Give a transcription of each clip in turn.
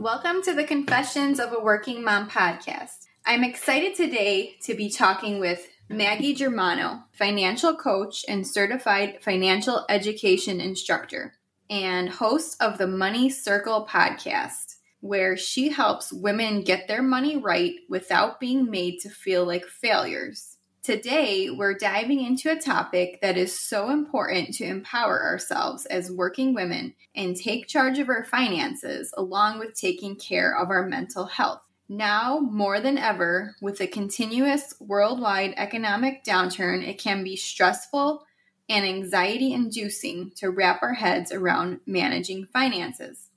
Welcome to the Confessions of a Working Mom podcast. I'm excited today to be talking with Maggie Germano, financial coach and certified financial education instructor, and host of the Money Circle podcast, where she helps women get their money right without being made to feel like failures. Today, we're diving into a topic that is so important to empower ourselves as working women and take charge of our finances, along with taking care of our mental health. Now, more than ever, with the continuous worldwide economic downturn, it can be stressful and anxiety inducing to wrap our heads around managing finances.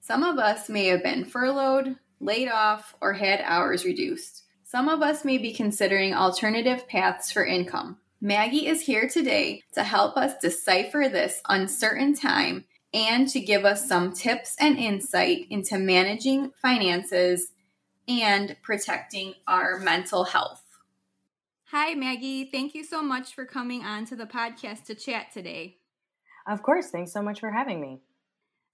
Some of us may have been furloughed, laid off, or had hours reduced. Some of us may be considering alternative paths for income. Maggie is here today to help us decipher this uncertain time and to give us some tips and insight into managing finances and protecting our mental health. Hi, Maggie. Thank you so much for coming on to the podcast to chat today. Of course. Thanks so much for having me.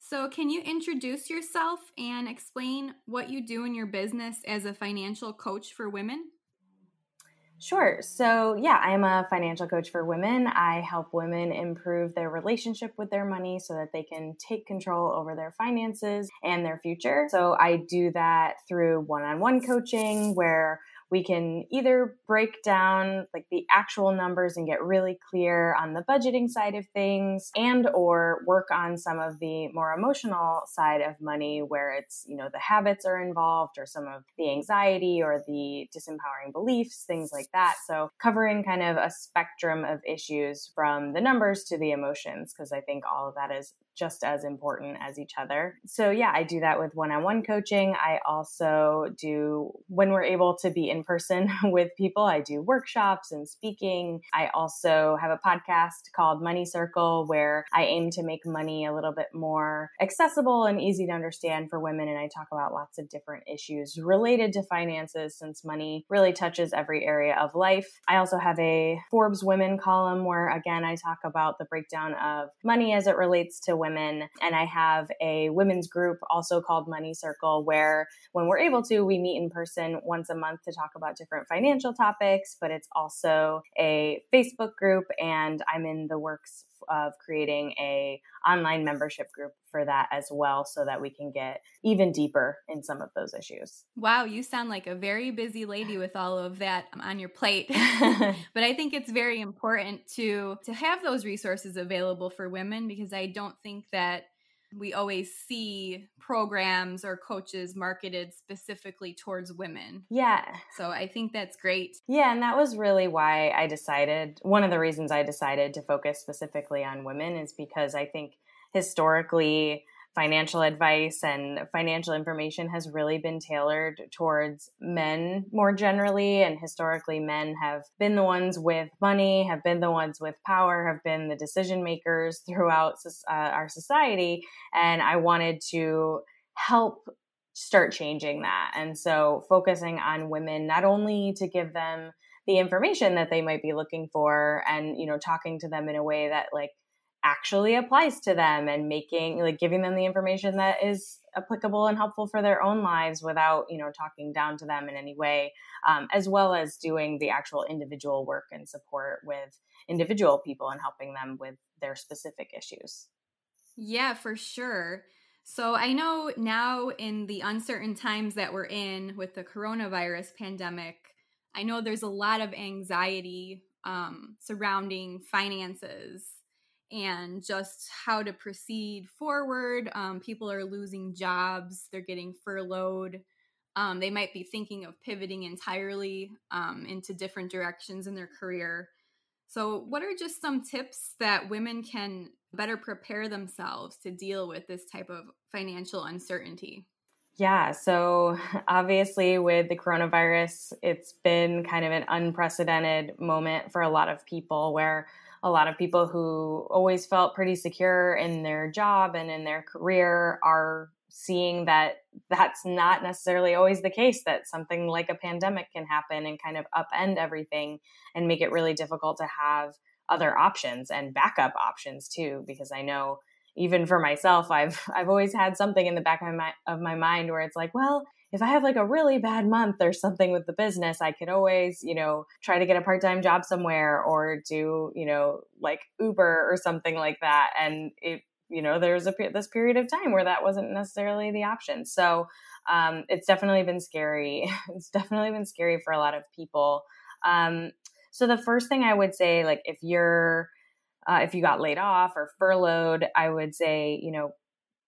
So, can you introduce yourself and explain what you do in your business as a financial coach for women? Sure. So, yeah, I'm a financial coach for women. I help women improve their relationship with their money so that they can take control over their finances and their future. So, I do that through one on one coaching where we can either break down like the actual numbers and get really clear on the budgeting side of things and or work on some of the more emotional side of money where it's you know the habits are involved or some of the anxiety or the disempowering beliefs things like that so covering kind of a spectrum of issues from the numbers to the emotions because i think all of that is just as important as each other. So, yeah, I do that with one on one coaching. I also do, when we're able to be in person with people, I do workshops and speaking. I also have a podcast called Money Circle where I aim to make money a little bit more accessible and easy to understand for women. And I talk about lots of different issues related to finances since money really touches every area of life. I also have a Forbes Women column where, again, I talk about the breakdown of money as it relates to women. And I have a women's group also called Money Circle, where when we're able to, we meet in person once a month to talk about different financial topics, but it's also a Facebook group. And I'm in the works of creating a online membership group for that as well so that we can get even deeper in some of those issues. Wow, you sound like a very busy lady with all of that on your plate. but I think it's very important to to have those resources available for women because I don't think that we always see programs or coaches marketed specifically towards women. Yeah. So I think that's great. Yeah, and that was really why I decided, one of the reasons I decided to focus specifically on women is because I think historically financial advice and financial information has really been tailored towards men more generally. And historically, men have been the ones with money, have been the ones with power, have been the decision makers throughout uh, our society. And I wanted to help start changing that. And so focusing on women, not only to give them the information that they might be looking for and, you know, talking to them in a way that like actually applies to them and making like giving them the information that is applicable and helpful for their own lives without you know talking down to them in any way um, as well as doing the actual individual work and support with individual people and helping them with their specific issues. Yeah for sure. So i know now in the uncertain times that we're in with the coronavirus pandemic i know there's a lot of anxiety um, surrounding finances and just how to proceed forward. Um, people are losing jobs, they're getting furloughed. Um, they might be thinking of pivoting entirely um, into different directions in their career. So, what are just some tips that women can better prepare themselves to deal with this type of financial uncertainty? Yeah, so obviously with the coronavirus, it's been kind of an unprecedented moment for a lot of people where a lot of people who always felt pretty secure in their job and in their career are seeing that that's not necessarily always the case that something like a pandemic can happen and kind of upend everything and make it really difficult to have other options and backup options too because i know even for myself i've i've always had something in the back of my of my mind where it's like well if I have like a really bad month or something with the business, I could always, you know, try to get a part time job somewhere or do, you know, like Uber or something like that. And it, you know, there's a this period of time where that wasn't necessarily the option. So um, it's definitely been scary. it's definitely been scary for a lot of people. Um, so the first thing I would say, like if you're uh, if you got laid off or furloughed, I would say, you know,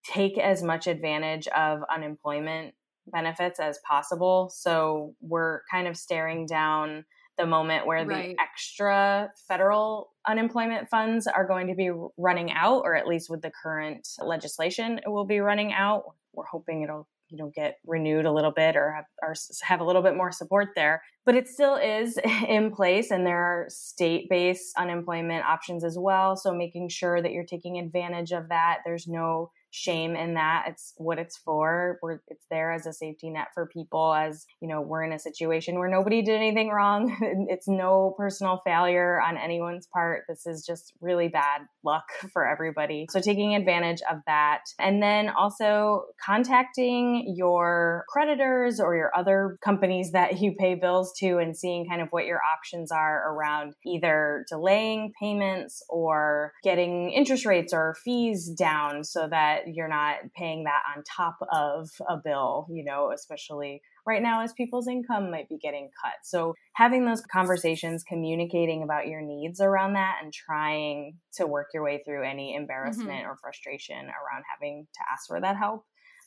take as much advantage of unemployment benefits as possible. So we're kind of staring down the moment where right. the extra federal unemployment funds are going to be running out, or at least with the current legislation, it will be running out. We're hoping it'll you know get renewed a little bit or have, or have a little bit more support there but it still is in place and there are state-based unemployment options as well so making sure that you're taking advantage of that there's no shame in that. It's what it's for. We're, it's there as a safety net for people as, you know, we're in a situation where nobody did anything wrong. it's no personal failure on anyone's part. This is just really bad luck for everybody. So taking advantage of that. And then also contacting your creditors or your other companies that you pay bills to and seeing kind of what your options are around either delaying payments or getting interest rates or fees down so that you're not paying that on top of a bill, you know, especially right now as people's income might be getting cut. So having those conversations, communicating about your needs around that and trying to work your way through any embarrassment mm-hmm. or frustration around having to ask for that help.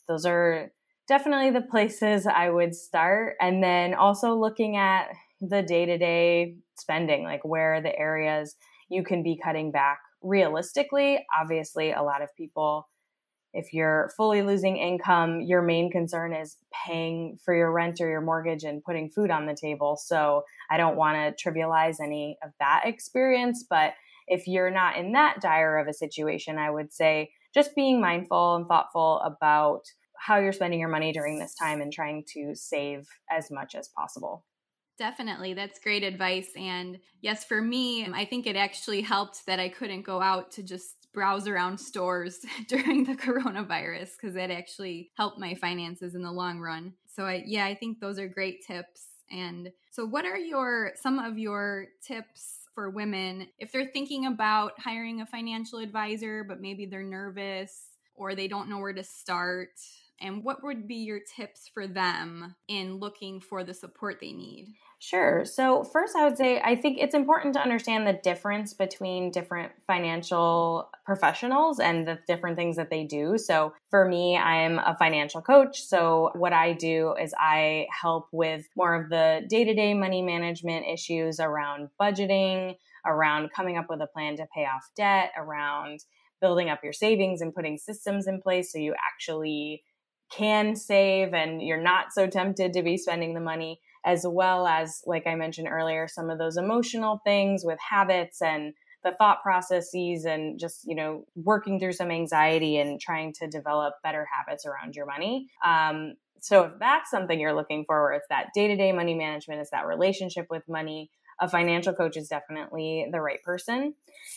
Those are definitely the places I would start. And then also looking at the day to day spending, like where are the areas you can be cutting back realistically. Obviously, a lot of people if you're fully losing income, your main concern is paying for your rent or your mortgage and putting food on the table. So I don't want to trivialize any of that experience. But if you're not in that dire of a situation, I would say just being mindful and thoughtful about how you're spending your money during this time and trying to save as much as possible. Definitely. That's great advice. And yes, for me, I think it actually helped that I couldn't go out to just browse around stores during the coronavirus because it actually helped my finances in the long run. So I yeah, I think those are great tips. And so what are your some of your tips for women if they're thinking about hiring a financial advisor but maybe they're nervous or they don't know where to start? And what would be your tips for them in looking for the support they need? Sure. So, first, I would say I think it's important to understand the difference between different financial professionals and the different things that they do. So, for me, I'm a financial coach. So, what I do is I help with more of the day to day money management issues around budgeting, around coming up with a plan to pay off debt, around building up your savings and putting systems in place so you actually can save and you're not so tempted to be spending the money as well as, like I mentioned earlier, some of those emotional things with habits and the thought processes and just, you know, working through some anxiety and trying to develop better habits around your money. Um, so if that's something you're looking for, where it's that day to day money management, it's that relationship with money, a financial coach is definitely the right person.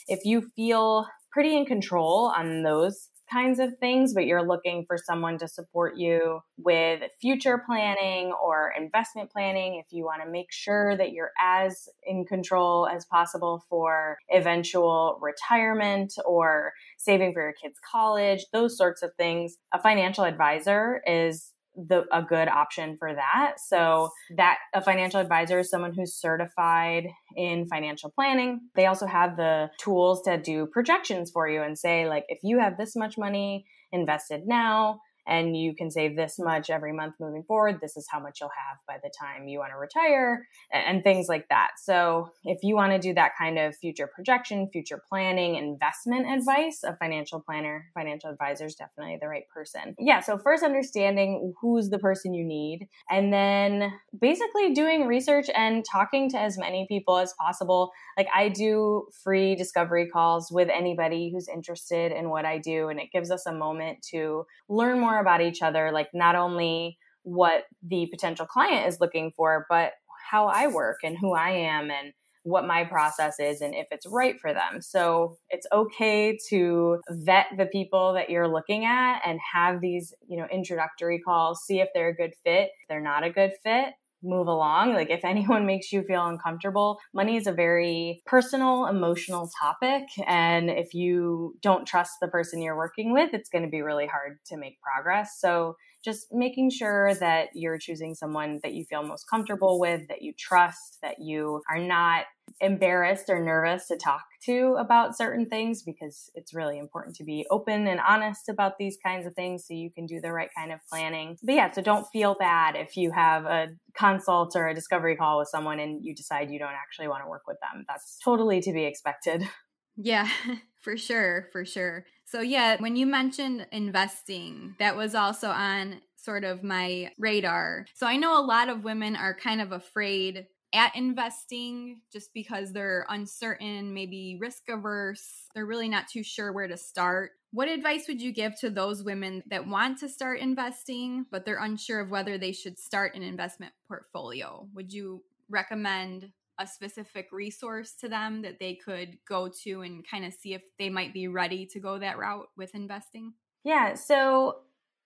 If you feel pretty in control on those kinds of things, but you're looking for someone to support you with future planning or investment planning, if you want to make sure that you're as in control as possible for eventual retirement or saving for your kids' college, those sorts of things, a financial advisor is the a good option for that. So that a financial advisor is someone who's certified in financial planning. They also have the tools to do projections for you and say like if you have this much money invested now and you can save this much every month moving forward. This is how much you'll have by the time you want to retire and things like that. So if you want to do that kind of future projection, future planning, investment advice, a financial planner, financial advisor is definitely the right person. Yeah. So first understanding who's the person you need and then basically doing research and talking to as many people as possible. Like I do free discovery calls with anybody who's interested in what I do and it gives us a moment to learn more about each other, like not only what the potential client is looking for, but how I work and who I am and what my process is and if it's right for them. So it's okay to vet the people that you're looking at and have these, you know, introductory calls, see if they're a good fit. If they're not a good fit, move along. Like if anyone makes you feel uncomfortable, money is a very personal, emotional topic. And if you don't trust the person you're working with, it's going to be really hard to make progress. So just making sure that you're choosing someone that you feel most comfortable with, that you trust, that you are not embarrassed or nervous to talk to about certain things because it's really important to be open and honest about these kinds of things so you can do the right kind of planning. But yeah, so don't feel bad if you have a consult or a discovery call with someone and you decide you don't actually want to work with them. That's totally to be expected. Yeah, for sure, for sure. So, yeah, when you mentioned investing, that was also on sort of my radar. So, I know a lot of women are kind of afraid at investing just because they're uncertain, maybe risk averse. They're really not too sure where to start. What advice would you give to those women that want to start investing, but they're unsure of whether they should start an investment portfolio? Would you recommend a specific resource to them that they could go to and kind of see if they might be ready to go that route with investing? Yeah. So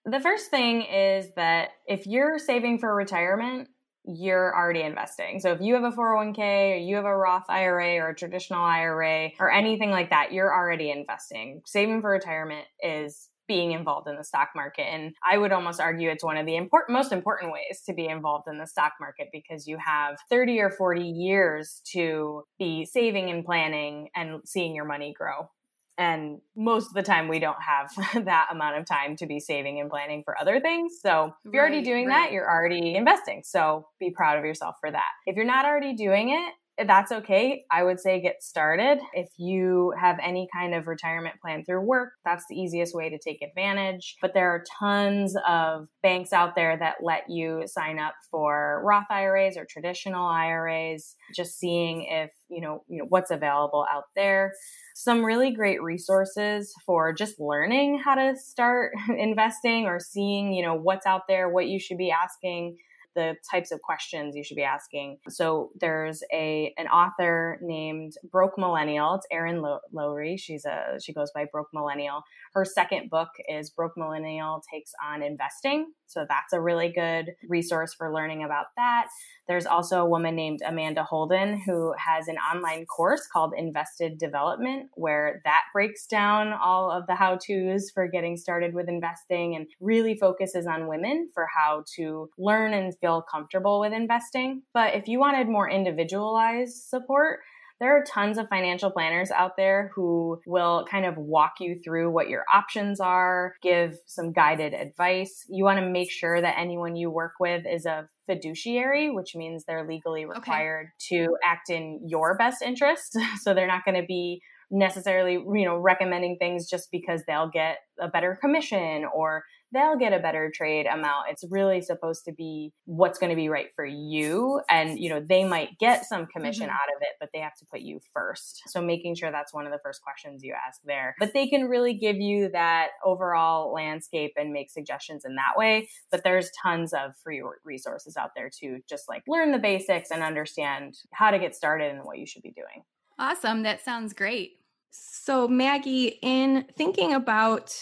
the first thing is that if you're saving for retirement, you're already investing. So if you have a 401k or you have a Roth IRA or a traditional IRA or anything like that, you're already investing. Saving for retirement is being involved in the stock market. And I would almost argue it's one of the important, most important ways to be involved in the stock market because you have 30 or 40 years to be saving and planning and seeing your money grow. And most of the time, we don't have that amount of time to be saving and planning for other things. So if you're right, already doing right. that, you're already investing. So be proud of yourself for that. If you're not already doing it, that's okay. I would say get started. If you have any kind of retirement plan through work, that's the easiest way to take advantage. But there are tons of banks out there that let you sign up for Roth IRAs or traditional IRAs, just seeing if, you know, you know what's available out there. Some really great resources for just learning how to start investing or seeing, you know, what's out there, what you should be asking the types of questions you should be asking. So there's a an author named Broke Millennial. It's Erin Lowry. She's a she goes by Broke Millennial. Her second book is Broke Millennial takes on investing. So that's a really good resource for learning about that. There's also a woman named Amanda Holden who has an online course called Invested Development, where that breaks down all of the how to's for getting started with investing and really focuses on women for how to learn and feel comfortable with investing. But if you wanted more individualized support, there are tons of financial planners out there who will kind of walk you through what your options are, give some guided advice. You want to make sure that anyone you work with is a fiduciary, which means they're legally required okay. to act in your best interest. So they're not going to be necessarily, you know, recommending things just because they'll get a better commission or they'll get a better trade amount. It's really supposed to be what's going to be right for you. And, you know, they might get some commission mm-hmm. out of it, but they have to put you first. So making sure that's one of the first questions you ask there. But they can really give you that overall landscape and make suggestions in that way. But there's tons of free resources out there to just like learn the basics and understand how to get started and what you should be doing. Awesome. That sounds great. So, Maggie, in thinking about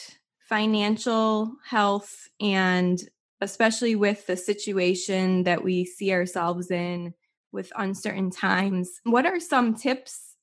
financial health and especially with the situation that we see ourselves in with uncertain times, what are some tips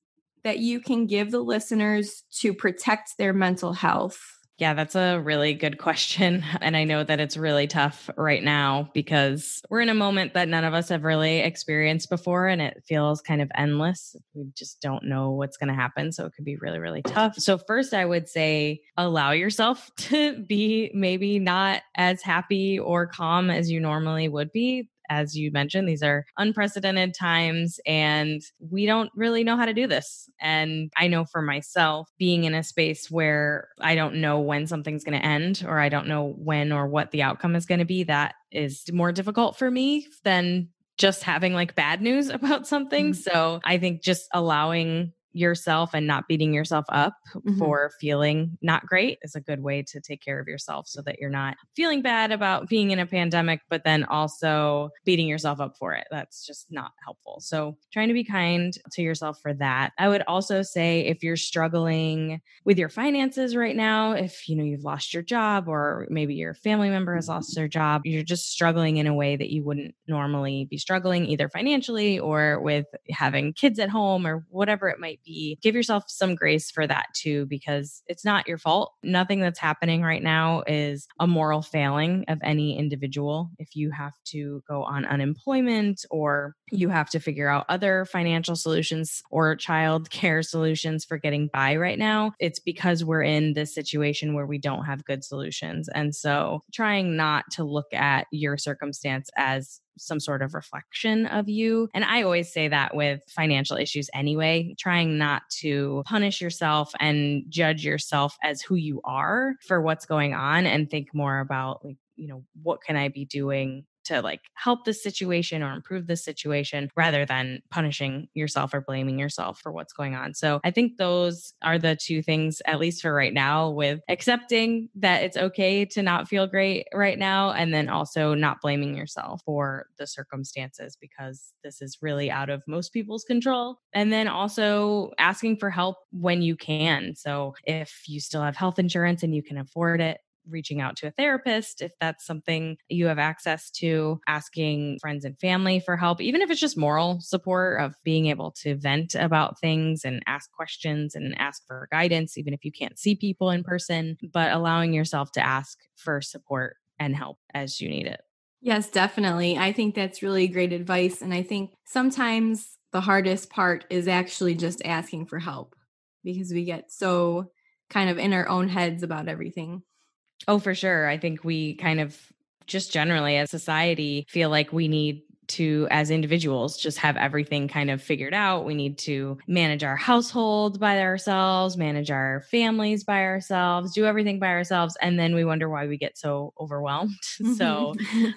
that you can give the listeners to protect their mental health Yeah, that's a really good question. And I know that it's really tough right now because we're in a moment that none of us have really experienced before and it feels kind of endless. We just don't know what's going to happen. So it could be really, really tough. So, first, I would say allow yourself to be maybe not as happy or calm as you normally would be as you mentioned, these are unprecedented times and we don't really know how to do this. And I know for myself, being in a space where I don't know when something's going to end or I don't know when or what the outcome is going to be, that is more difficult for me than just having like bad news about something. Mm-hmm. So I think just allowing yourself and not beating yourself up mm-hmm. for feeling not great is a good way to take care of yourself so that you're not feeling bad about being in a pandemic, but then also beating yourself up for it. That's just not helpful. So trying to be kind to yourself for that. I would also say if you're struggling with your finances right now, if you know you've lost your job or maybe your family member has lost their job, you're just struggling in a way that you wouldn't normally be struggling either financially or with having kids at home or whatever it might might be, give yourself some grace for that too, because it's not your fault. Nothing that's happening right now is a moral failing of any individual. If you have to go on unemployment or you have to figure out other financial solutions or child care solutions for getting by right now, it's because we're in this situation where we don't have good solutions. And so trying not to look at your circumstance as some sort of reflection of you. And I always say that with financial issues anyway, trying not to punish yourself and judge yourself as who you are for what's going on and think more about like you know what can i be doing to like help the situation or improve the situation rather than punishing yourself or blaming yourself for what's going on. So I think those are the two things, at least for right now, with accepting that it's okay to not feel great right now. And then also not blaming yourself for the circumstances because this is really out of most people's control. And then also asking for help when you can. So if you still have health insurance and you can afford it, reaching out to a therapist if that's something you have access to, asking friends and family for help, even if it's just moral support of being able to vent about things and ask questions and ask for guidance, even if you can't see people in person, but allowing yourself to ask for support and help as you need it. Yes, definitely. I think that's really great advice. And I think sometimes the hardest part is actually just asking for help because we get so kind of in our own heads about everything. Oh, for sure. I think we kind of just generally as society feel like we need to, as individuals, just have everything kind of figured out. We need to manage our household by ourselves, manage our families by ourselves, do everything by ourselves. And then we wonder why we get so overwhelmed. so,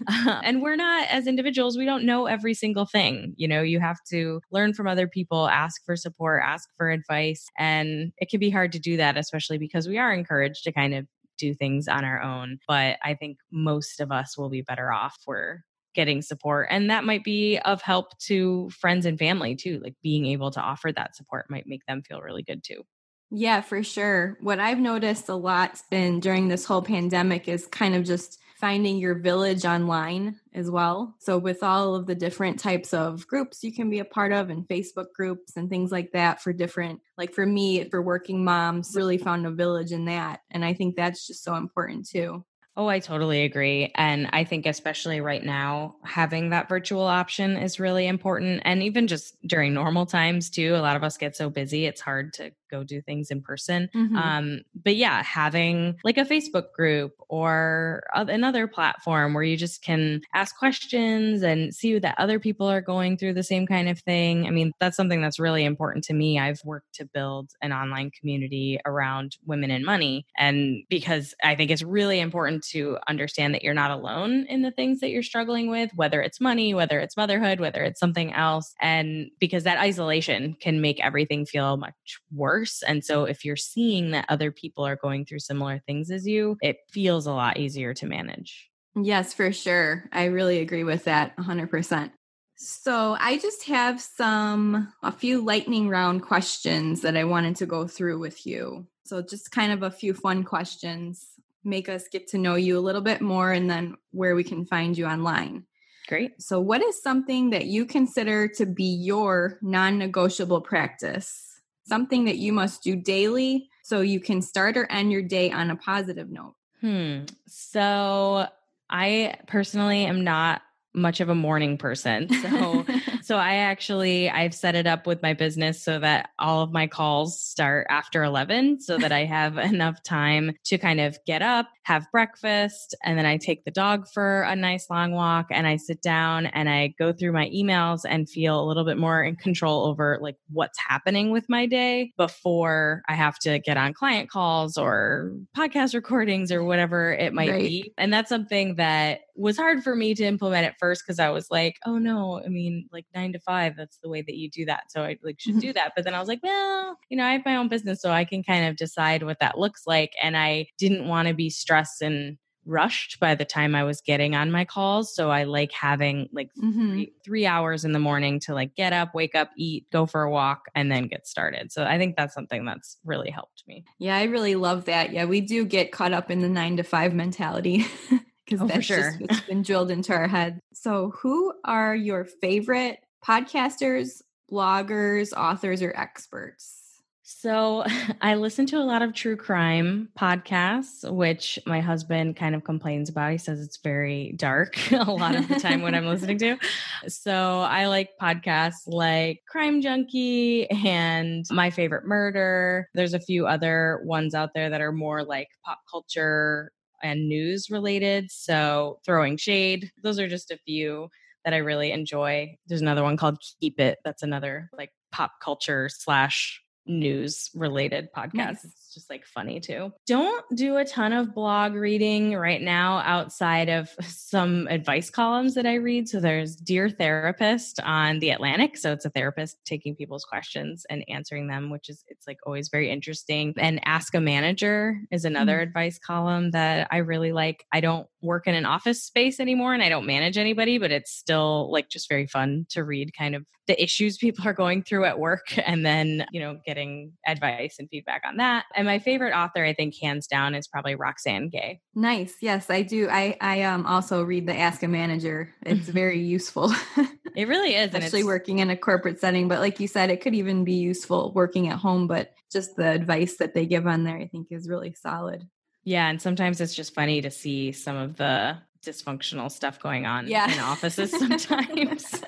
uh, and we're not, as individuals, we don't know every single thing. You know, you have to learn from other people, ask for support, ask for advice. And it can be hard to do that, especially because we are encouraged to kind of do things on our own. But I think most of us will be better off for getting support. And that might be of help to friends and family too. Like being able to offer that support might make them feel really good too. Yeah, for sure. What I've noticed a lot been during this whole pandemic is kind of just finding your village online as well. So, with all of the different types of groups you can be a part of, and Facebook groups and things like that for different, like for me, for working moms, really found a village in that. And I think that's just so important too. Oh, I totally agree. And I think, especially right now, having that virtual option is really important. And even just during normal times, too, a lot of us get so busy, it's hard to go do things in person. Mm-hmm. Um, but yeah, having like a Facebook group or another platform where you just can ask questions and see that other people are going through the same kind of thing. I mean, that's something that's really important to me. I've worked to build an online community around women and money. And because I think it's really important to understand that you're not alone in the things that you're struggling with, whether it's money, whether it's motherhood, whether it's something else. And because that isolation can make everything feel much worse worse. And so if you're seeing that other people are going through similar things as you, it feels a lot easier to manage. Yes, for sure. I really agree with that 100%. So, I just have some, a few lightning round questions that I wanted to go through with you. So, just kind of a few fun questions, make us get to know you a little bit more and then where we can find you online. Great. So, what is something that you consider to be your non negotiable practice? Something that you must do daily so you can start or end your day on a positive note? Hmm. So I personally am not much of a morning person. So so I actually I've set it up with my business so that all of my calls start after 11 so that I have enough time to kind of get up, have breakfast, and then I take the dog for a nice long walk and I sit down and I go through my emails and feel a little bit more in control over like what's happening with my day before I have to get on client calls or podcast recordings or whatever it might right. be. And that's something that was hard for me to implement at first because I was like, oh no, I mean, like nine to five, that's the way that you do that. So I like should mm-hmm. do that. But then I was like, well, you know, I have my own business, so I can kind of decide what that looks like. And I didn't want to be stressed and rushed by the time I was getting on my calls. So I like having like mm-hmm. three, three, hours in the morning to like get up, wake up, eat, go for a walk, and then get started. So I think that's something that's really helped me. Yeah, I really love that. Yeah, we do get caught up in the nine to five mentality. because oh, that's sure. just what's been drilled into our head. So, who are your favorite podcasters, bloggers, authors, or experts? So, I listen to a lot of true crime podcasts, which my husband kind of complains about. He says it's very dark a lot of the time when I'm listening to. So, I like podcasts like Crime Junkie and My Favorite Murder. There's a few other ones out there that are more like pop culture and news related. So, throwing shade, those are just a few that I really enjoy. There's another one called Keep It. That's another like pop culture slash news related podcast. Nice. It's just like funny too. Don't do a ton of blog reading right now outside of some advice columns that I read. So there's Dear Therapist on The Atlantic. So it's a therapist taking people's questions and answering them, which is it's like always very interesting. And Ask a Manager is another mm-hmm. advice column that I really like. I don't work in an office space anymore and I don't manage anybody, but it's still like just very fun to read kind of the issues people are going through at work and then, you know, getting advice and feedback on that. And my favorite author, I think, hands down, is probably Roxane Gay. Nice. Yes, I do. I, I um also read the Ask a Manager. It's very useful. it really is. Especially working in a corporate setting. But like you said, it could even be useful working at home. But just the advice that they give on there, I think, is really solid. Yeah, and sometimes it's just funny to see some of the dysfunctional stuff going on yeah. in offices sometimes.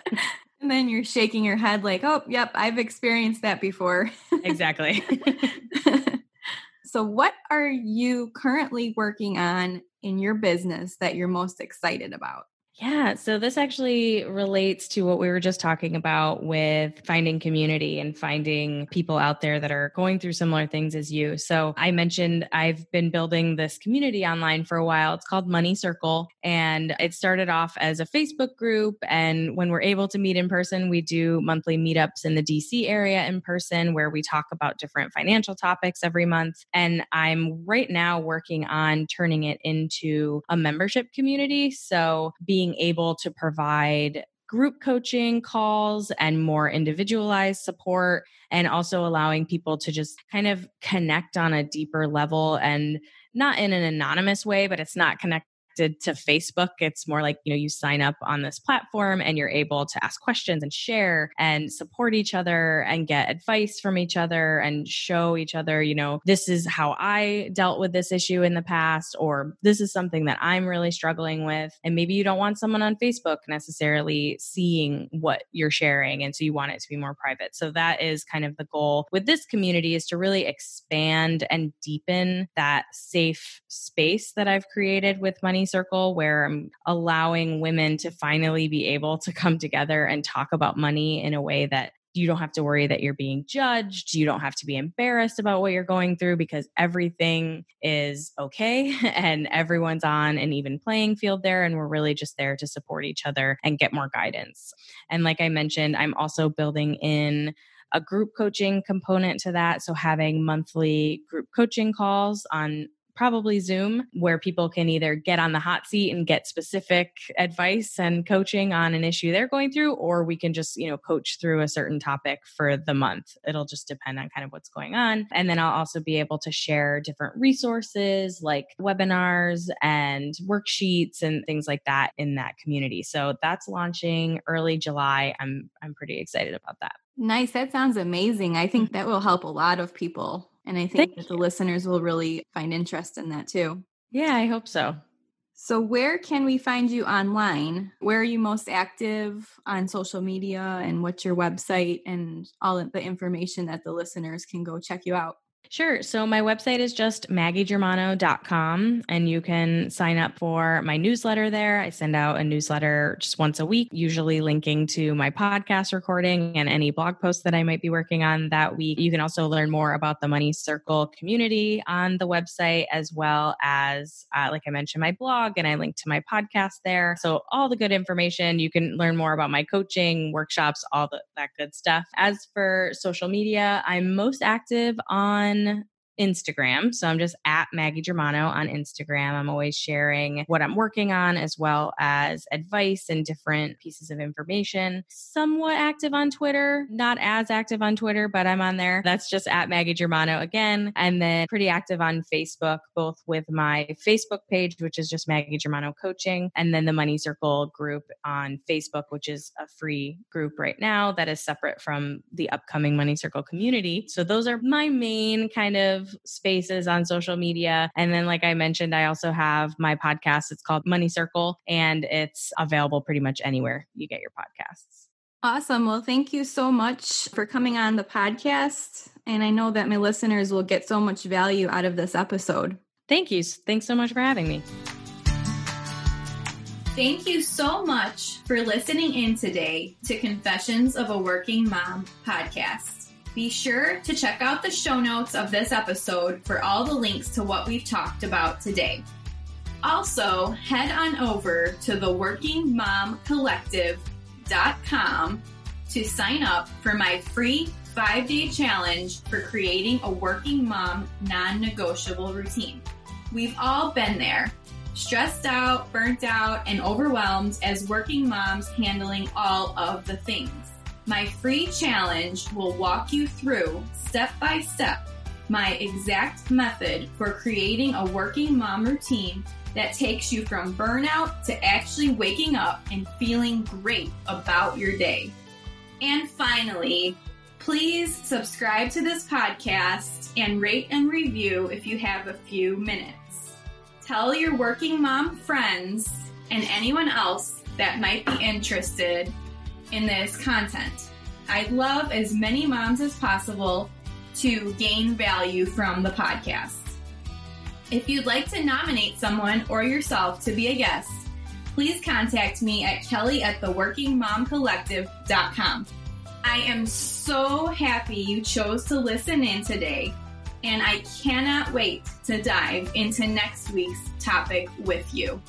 and then you're shaking your head like, "Oh, yep, I've experienced that before." exactly. So, what are you currently working on in your business that you're most excited about? Yeah, so this actually relates to what we were just talking about with finding community and finding people out there that are going through similar things as you. So I mentioned I've been building this community online for a while. It's called Money Circle, and it started off as a Facebook group. And when we're able to meet in person, we do monthly meetups in the DC area in person where we talk about different financial topics every month. And I'm right now working on turning it into a membership community. So being being able to provide group coaching calls and more individualized support and also allowing people to just kind of connect on a deeper level and not in an anonymous way but it's not connect connected to Facebook. It's more like, you know, you sign up on this platform and you're able to ask questions and share and support each other and get advice from each other and show each other, you know, this is how I dealt with this issue in the past, or this is something that I'm really struggling with. And maybe you don't want someone on Facebook necessarily seeing what you're sharing. And so you want it to be more private. So that is kind of the goal with this community is to really expand and deepen that safe space that I've created with Money circle where I'm allowing women to finally be able to come together and talk about money in a way that you don't have to worry that you're being judged. You don't have to be embarrassed about what you're going through because everything is okay and everyone's on an even playing field there. And we're really just there to support each other and get more guidance. And like I mentioned, I'm also building in a group coaching component to that. So having monthly group coaching calls on probably Zoom, where people can either get on the hot seat and get specific advice and coaching on an issue they're going through, or we can just, you know, coach through a certain topic for the month. It'll just depend on kind of what's going on. And then I'll also be able to share different resources like webinars and worksheets and things like that in that community. So that's launching early July. I'm I'm pretty excited about that. Nice. That sounds amazing. I think that will help a lot of people And I think Thank that the listeners will really find interest in that too. Yeah, I hope so. So, where can we find you online? Where are you most active on social media? And what's your website and all of the information that the listeners can go check you out? Sure. So my website is just maggiegermano.com and you can sign up for my newsletter there. I send out a newsletter just once a week, usually linking to my podcast recording and any blog posts that I might be working on that week. You can also learn more about the Money Circle community on the website, as well as, uh, like I mentioned, my blog and I link to my podcast there. So all the good information. You can learn more about my coaching, workshops, all the, that good stuff. As for social media, I'm most active on on Instagram. So I'm just at Maggie Germano on Instagram. I'm always sharing what I'm working on as well as advice and different pieces of information. Somewhat active on Twitter, not as active on Twitter, but I'm on there. That's just at Maggie Germano again. And then pretty active on Facebook, both with my Facebook page, which is just Maggie Germano Coaching, and then the Money Circle group on Facebook, which is a free group right now that is separate from the upcoming Money Circle community. So those are my main kind of spaces on social media. And then, like I mentioned, I also have my podcast. It's called Money Circle, and it's available pretty much anywhere you get your podcasts. Awesome. Well, thank you so much for coming on the podcast. And I know that my listeners will get so much value out of this episode. Thank you. Thanks so much for having me. Thank you so much for listening in today to Confessions of a Working Mom podcast. Be sure to check out the show notes of this episode for all the links to what we've talked about today. Also, head on over to the workingmomcollective.com to sign up for my free five day challenge for creating a working mom non negotiable routine. We've all been there, stressed out, burnt out, and overwhelmed as working moms handling all of the things. My free challenge will walk you through step by step my exact method for creating a working mom routine that takes you from burnout to actually waking up and feeling great about your day. And finally, please subscribe to this podcast and rate and review if you have a few minutes. Tell your working mom friends and anyone else that might be interested in this content. I'd love as many moms as possible to gain value from the podcast. If you'd like to nominate someone or yourself to be a guest, please contact me at kelly at theworkingmomcollective.com. I am so happy you chose to listen in today, and I cannot wait to dive into next week's topic with you.